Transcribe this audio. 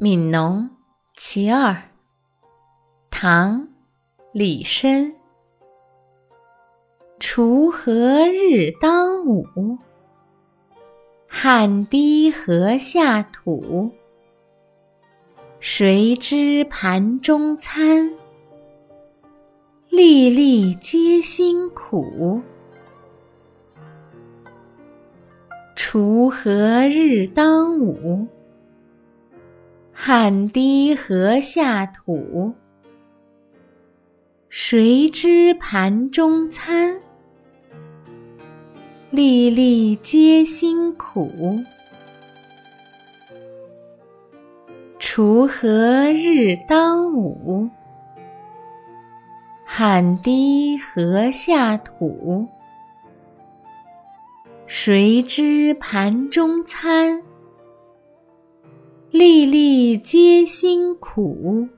《悯农·其二》唐·李绅。锄禾日当午，汗滴禾下土。谁知盘中餐，粒粒皆辛苦。锄禾日当午。汗滴禾下土，谁知盘中餐，粒粒皆辛苦。锄禾日当午，汗滴禾下土，谁知盘中餐。粒粒皆辛苦。